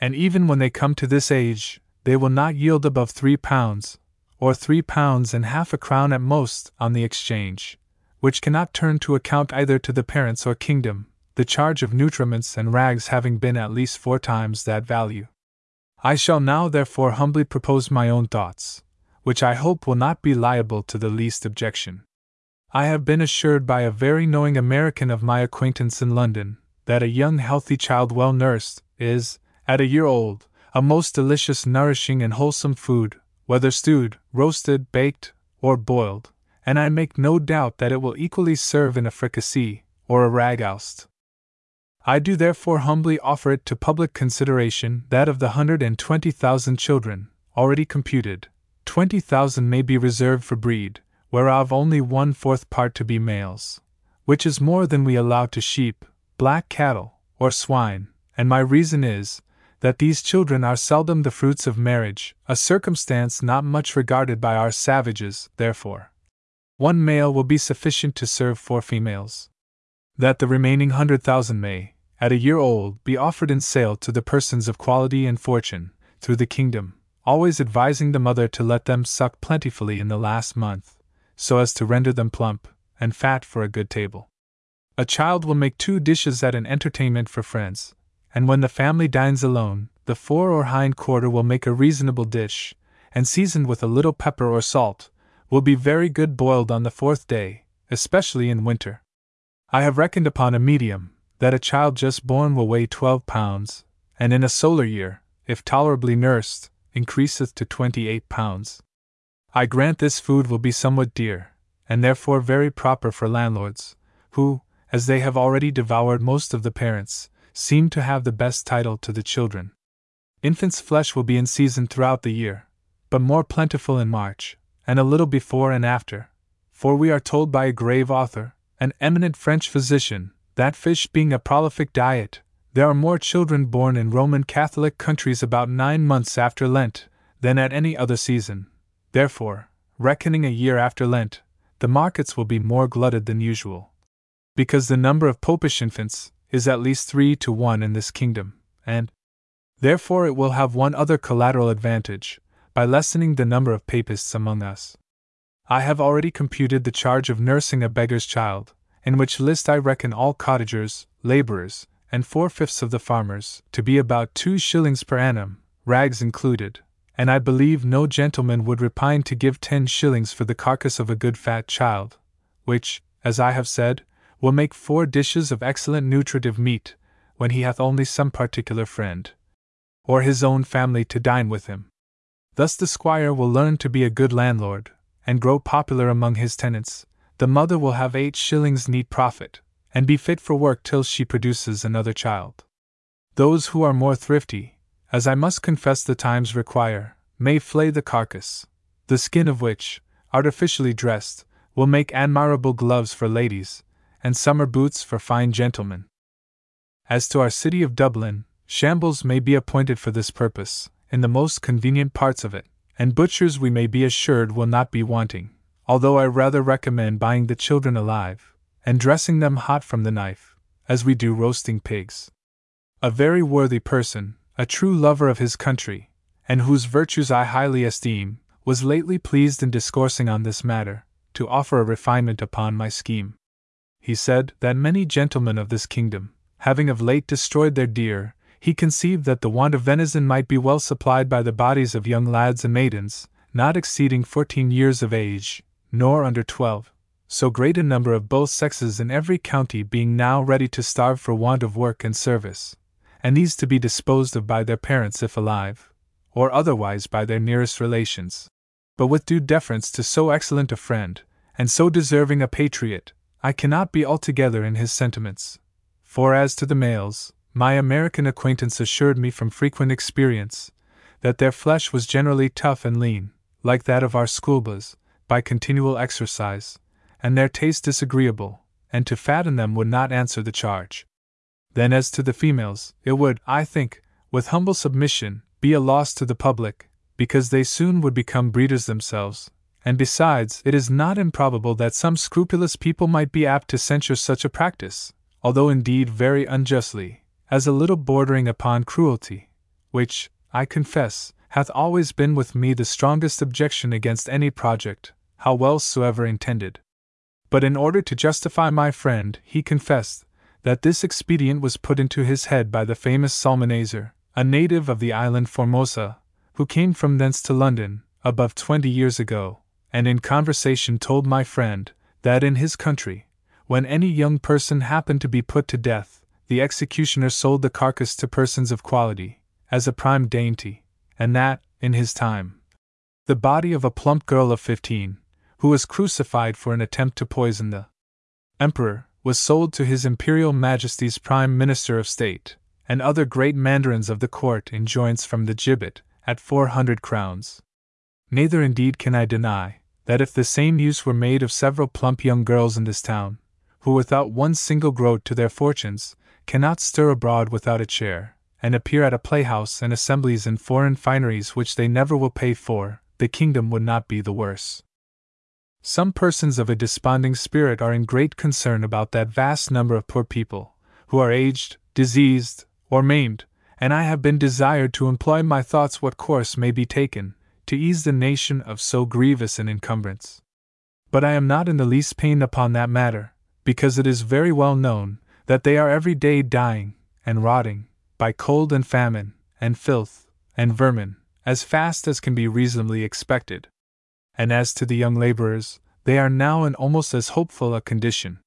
and even when they come to this age, they will not yield above three pounds, or three pounds and half a crown at most, on the exchange, which cannot turn to account either to the parents or kingdom, the charge of nutriments and rags having been at least four times that value. I shall now therefore humbly propose my own thoughts, which I hope will not be liable to the least objection. I have been assured by a very knowing American of my acquaintance in London that a young healthy child well nursed is, at a year old, a most delicious, nourishing, and wholesome food, whether stewed, roasted, baked, or boiled, and I make no doubt that it will equally serve in a fricassee or a ragoust. I do therefore humbly offer it to public consideration that of the hundred and twenty thousand children, already computed, twenty thousand may be reserved for breed, whereof only one fourth part to be males, which is more than we allow to sheep, black cattle, or swine, and my reason is, that these children are seldom the fruits of marriage, a circumstance not much regarded by our savages, therefore. One male will be sufficient to serve four females. That the remaining hundred thousand may, at a year old, be offered in sale to the persons of quality and fortune, through the kingdom, always advising the mother to let them suck plentifully in the last month, so as to render them plump and fat for a good table. A child will make two dishes at an entertainment for friends, and when the family dines alone, the fore or hind quarter will make a reasonable dish, and seasoned with a little pepper or salt, will be very good boiled on the fourth day, especially in winter. I have reckoned upon a medium, that a child just born will weigh twelve pounds, and in a solar year, if tolerably nursed, increaseth to twenty eight pounds. I grant this food will be somewhat dear, and therefore very proper for landlords, who, as they have already devoured most of the parents, seem to have the best title to the children. Infant's flesh will be in season throughout the year, but more plentiful in March, and a little before and after, for we are told by a grave author, an eminent French physician, that fish being a prolific diet, there are more children born in Roman Catholic countries about nine months after Lent than at any other season. Therefore, reckoning a year after Lent, the markets will be more glutted than usual. Because the number of popish infants is at least three to one in this kingdom, and therefore it will have one other collateral advantage, by lessening the number of papists among us. I have already computed the charge of nursing a beggar's child, in which list I reckon all cottagers, labourers, and four fifths of the farmers, to be about two shillings per annum, rags included, and I believe no gentleman would repine to give ten shillings for the carcass of a good fat child, which, as I have said, will make four dishes of excellent nutritive meat, when he hath only some particular friend, or his own family to dine with him. Thus the squire will learn to be a good landlord, and grow popular among his tenants, the mother will have eight shillings neat profit, and be fit for work till she produces another child. Those who are more thrifty, as I must confess the times require, may flay the carcass, the skin of which, artificially dressed, will make admirable gloves for ladies, and summer boots for fine gentlemen. As to our city of Dublin, shambles may be appointed for this purpose, in the most convenient parts of it, and butchers we may be assured will not be wanting, although I rather recommend buying the children alive, and dressing them hot from the knife, as we do roasting pigs. A very worthy person, a true lover of his country, and whose virtues I highly esteem, was lately pleased in discoursing on this matter, to offer a refinement upon my scheme. He said that many gentlemen of this kingdom, having of late destroyed their deer, he conceived that the want of venison might be well supplied by the bodies of young lads and maidens, not exceeding fourteen years of age, nor under twelve, so great a number of both sexes in every county being now ready to starve for want of work and service, and these to be disposed of by their parents if alive, or otherwise by their nearest relations. But with due deference to so excellent a friend, and so deserving a patriot, I cannot be altogether in his sentiments. For as to the males, my American acquaintance assured me from frequent experience that their flesh was generally tough and lean, like that of our schoolboys, by continual exercise, and their taste disagreeable, and to fatten them would not answer the charge. Then, as to the females, it would, I think, with humble submission, be a loss to the public, because they soon would become breeders themselves, and besides, it is not improbable that some scrupulous people might be apt to censure such a practice, although indeed very unjustly, as a little bordering upon cruelty, which, I confess, hath always been with me the strongest objection against any project, how well soever intended. But in order to justify my friend, he confessed that this expedient was put into his head by the famous Psalmanazar, a native of the island Formosa, who came from thence to London, above twenty years ago, and in conversation told my friend that in his country, when any young person happened to be put to death, the executioner sold the carcass to persons of quality, as a prime dainty, and that, in his time, the body of a plump girl of fifteen, who was crucified for an attempt to poison the emperor, was sold to his imperial majesty's prime minister of state, and other great mandarins of the court in joints from the gibbet, at four hundred crowns. Neither indeed can I deny that if the same use were made of several plump young girls in this town, who without one single groat to their fortunes, cannot stir abroad without a chair, and appear at a playhouse and assemblies in foreign fineries which they never will pay for, the kingdom would not be the worse. Some persons of a desponding spirit are in great concern about that vast number of poor people, who are aged, diseased, or maimed, and I have been desired to employ my thoughts what course may be taken, to ease the nation of so grievous an encumbrance. But I am not in the least pained upon that matter, because it is very well known that they are every day dying and rotting by cold and famine and filth and vermin as fast as can be reasonably expected. And as to the young laborers, they are now in almost as hopeful a condition.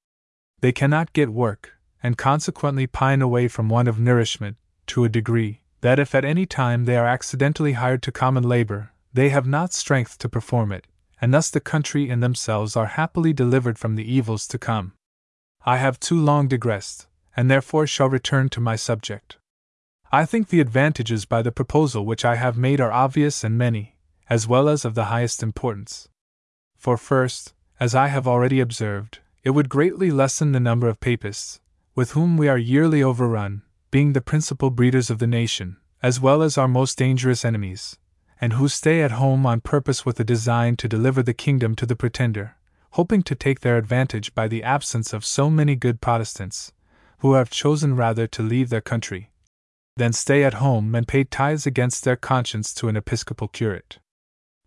They cannot get work, and consequently pine away from want of nourishment, to a degree that if at any time they are accidentally hired to common labor, they have not strength to perform it, and thus the country and themselves are happily delivered from the evils to come. I have too long digressed, and therefore shall return to my subject. I think the advantages by the proposal which I have made are obvious and many, as well as of the highest importance. For first, as I have already observed, it would greatly lessen the number of papists, with whom we are yearly overrun, being the principal breeders of the nation, as well as our most dangerous enemies, and who stay at home on purpose with a design to deliver the kingdom to the pretender, hoping to take their advantage by the absence of so many good Protestants, who have chosen rather to leave their country than stay at home and pay tithes against their conscience to an episcopal curate.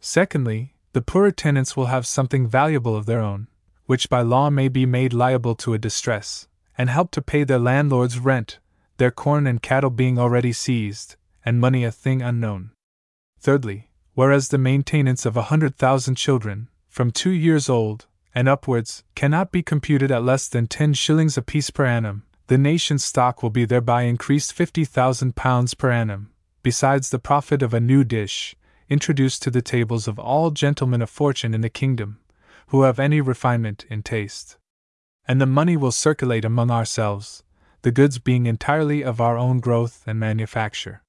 Secondly, the poorer tenants will have something valuable of their own, which by law may be made liable to a distress, and help to pay their landlord's rent, their corn and cattle being already seized, and money a thing unknown. Thirdly, whereas the maintenance of a hundred thousand children, from two years old and upwards, cannot be computed at less than ten shillings apiece per annum, the nation's stock will be thereby increased fifty thousand pounds per annum, besides the profit of a new dish, introduced to the tables of all gentlemen of fortune in the kingdom, who have any refinement in taste. And the money will circulate among ourselves, the goods being entirely of our own growth and manufacture.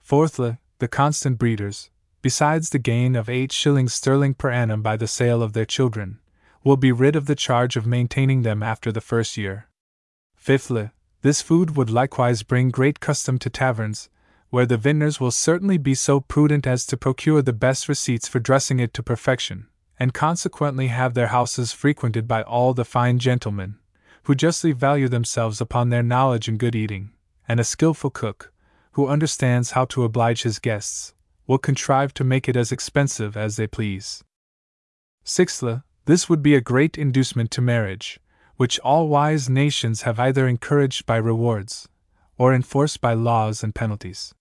Fourthly, the constant breeders, besides the gain of eight shillings sterling per annum by the sale of their children, will be rid of the charge of maintaining them after the first year. Fifthly, this food would likewise bring great custom to taverns, where the vintners will certainly be so prudent as to procure the best receipts for dressing it to perfection, and consequently have their houses frequented by all the fine gentlemen, who justly value themselves upon their knowledge in good eating, and a skilful cook, who understands how to oblige his guests, will contrive to make it as expensive as they please. Sixthly, this would be a great inducement to marriage, which all wise nations have either encouraged by rewards, or enforced by laws and penalties.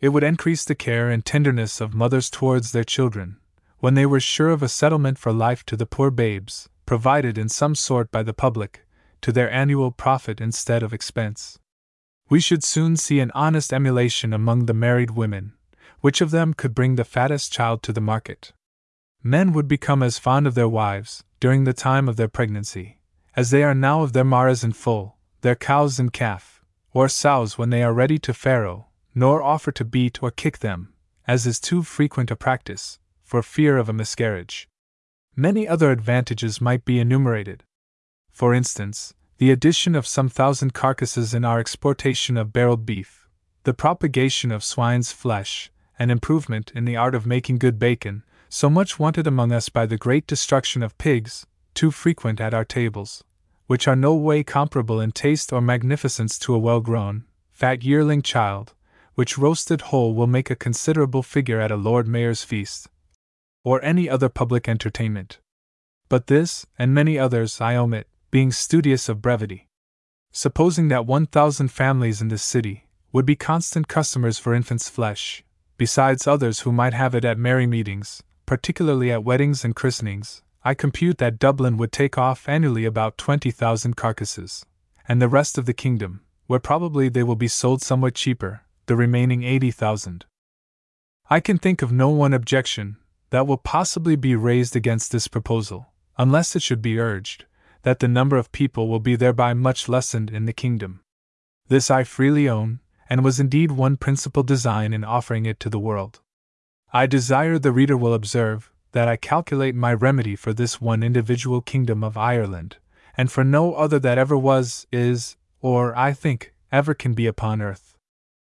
It would increase the care and tenderness of mothers towards their children, when they were sure of a settlement for life to the poor babes, provided in some sort by the public, to their annual profit instead of expense. We should soon see an honest emulation among the married women, which of them could bring the fattest child to the market. Men would become as fond of their wives, during the time of their pregnancy, as they are now of their maras in full, their cows in calf, or sows when they are ready to farrow, nor offer to beat or kick them, as is too frequent a practice, for fear of a miscarriage. Many other advantages might be enumerated. For instance, the addition of some thousand carcasses in our exportation of barreled beef, the propagation of swine's flesh, and improvement in the art of making good bacon, so much wanted among us by the great destruction of pigs, too frequent at our tables, which are no way comparable in taste or magnificence to a well grown, fat yearling child, which roasted whole will make a considerable figure at a Lord Mayor's feast, or any other public entertainment. But this, and many others, I omit, being studious of brevity. Supposing that 1,000 families in this city would be constant customers for infant's flesh, besides others who might have it at merry meetings, particularly at weddings and christenings, I compute that Dublin would take off annually about 20,000 carcasses, and the rest of the kingdom, where probably they will be sold somewhat cheaper, the remaining 80,000. I can think of no one objection that will possibly be raised against this proposal, unless it should be urged that the number of people will be thereby much lessened in the kingdom. This I freely own, and was indeed one principal design in offering it to the world. I desire the reader will observe that I calculate my remedy for this one individual kingdom of Ireland, and for no other that ever was, is, or, I think, ever can be upon earth.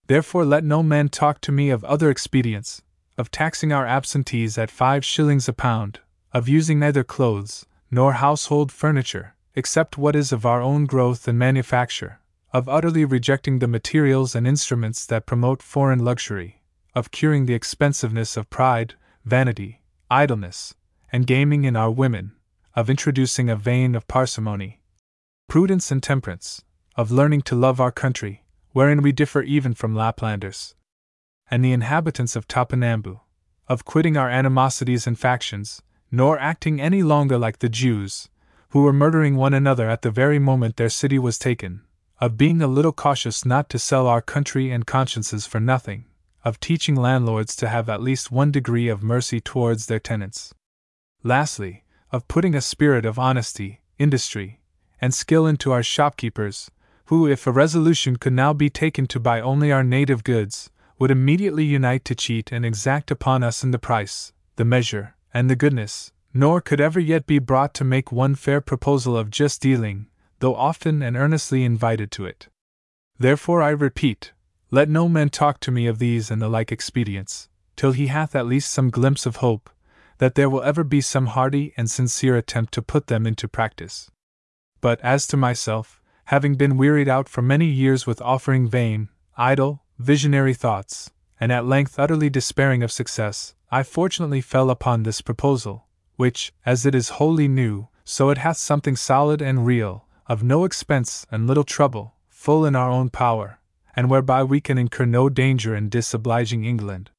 Therefore, let no man talk to me of other expedients, of taxing our absentees at five shillings a pound, of using neither clothes nor household furniture, except what is of our own growth and manufacture, of utterly rejecting the materials and instruments that promote foreign luxury, of curing the expensiveness of pride, vanity, idleness, and gaming in our women, of introducing a vein of parsimony, prudence, and temperance, of learning to love our country, wherein we differ even from Laplanders, and the inhabitants of Topinamboo, of quitting our animosities and factions, nor acting any longer like the Jews, who were murdering one another at the very moment their city was taken, of being a little cautious not to sell our country and consciences for nothing, of teaching landlords to have at least one degree of mercy towards their tenants. Lastly, of putting a spirit of honesty, industry, and skill into our shopkeepers, who, if a resolution could now be taken to buy only our native goods, would immediately unite to cheat and exact upon us in the price, the measure, and the goodness, nor could ever yet be brought to make one fair proposal of just dealing, though often and earnestly invited to it. Therefore I repeat, let no man talk to me of these and the like expedients, till he hath at least some glimpse of hope, that there will ever be some hearty and sincere attempt to put them into practice. But as to myself, having been wearied out for many years with offering vain, idle, visionary thoughts, and at length utterly despairing of success, I fortunately fell upon this proposal, which, as it is wholly new, so it hath something solid and real, of no expense and little trouble, full in our own power, and whereby we can incur no danger in disobliging England.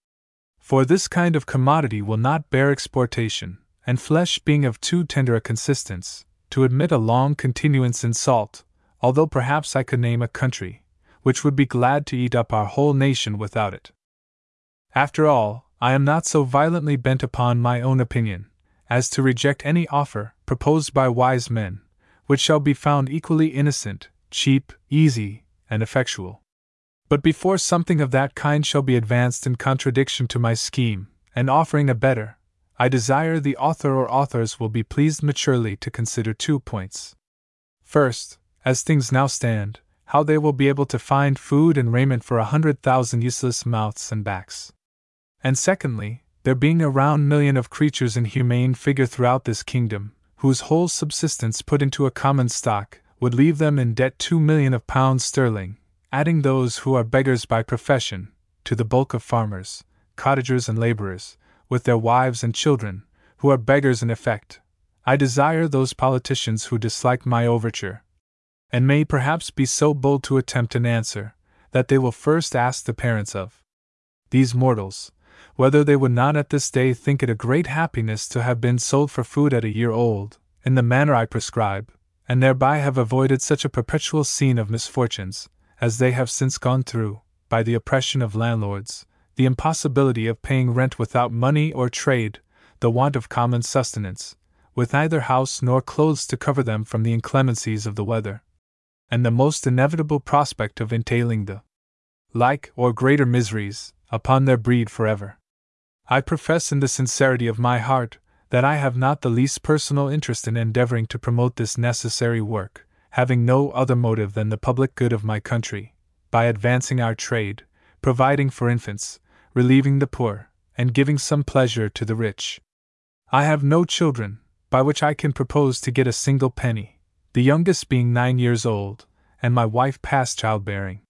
For this kind of commodity will not bear exportation, and flesh being of too tender a consistence, to admit a long continuance in salt, although perhaps I could name a country, which would be glad to eat up our whole nation without it. After all, I am not so violently bent upon my own opinion, as to reject any offer, proposed by wise men, which shall be found equally innocent, cheap, easy, and effectual. But before something of that kind shall be advanced in contradiction to my scheme, and offering a better, I desire the author or authors will be pleased maturely to consider two points. First, as things now stand, how they will be able to find food and raiment for a hundred thousand useless mouths and backs. And secondly, there being a round million of creatures in humane figure throughout this kingdom, whose whole subsistence put into a common stock would leave them in debt two million of pounds sterling, adding those who are beggars by profession, to the bulk of farmers, cottagers, and laborers, with their wives and children, who are beggars in effect. I desire those politicians who dislike my overture, and may perhaps be so bold to attempt an answer, that they will first ask the parents of these mortals, whether they would not at this day think it a great happiness to have been sold for food at a year old, in the manner I prescribe, and thereby have avoided such a perpetual scene of misfortunes, as they have since gone through, by the oppression of landlords, the impossibility of paying rent without money or trade, the want of common sustenance, with neither house nor clothes to cover them from the inclemencies of the weather, and the most inevitable prospect of entailing the like or greater miseries upon their breed forever. I profess in the sincerity of my heart that I have not the least personal interest in endeavoring to promote this necessary work, having no other motive than the public good of my country, by advancing our trade, providing for infants, relieving the poor, and giving some pleasure to the rich. I have no children, by which I can propose to get a single penny, the youngest being nine years old, and my wife past childbearing.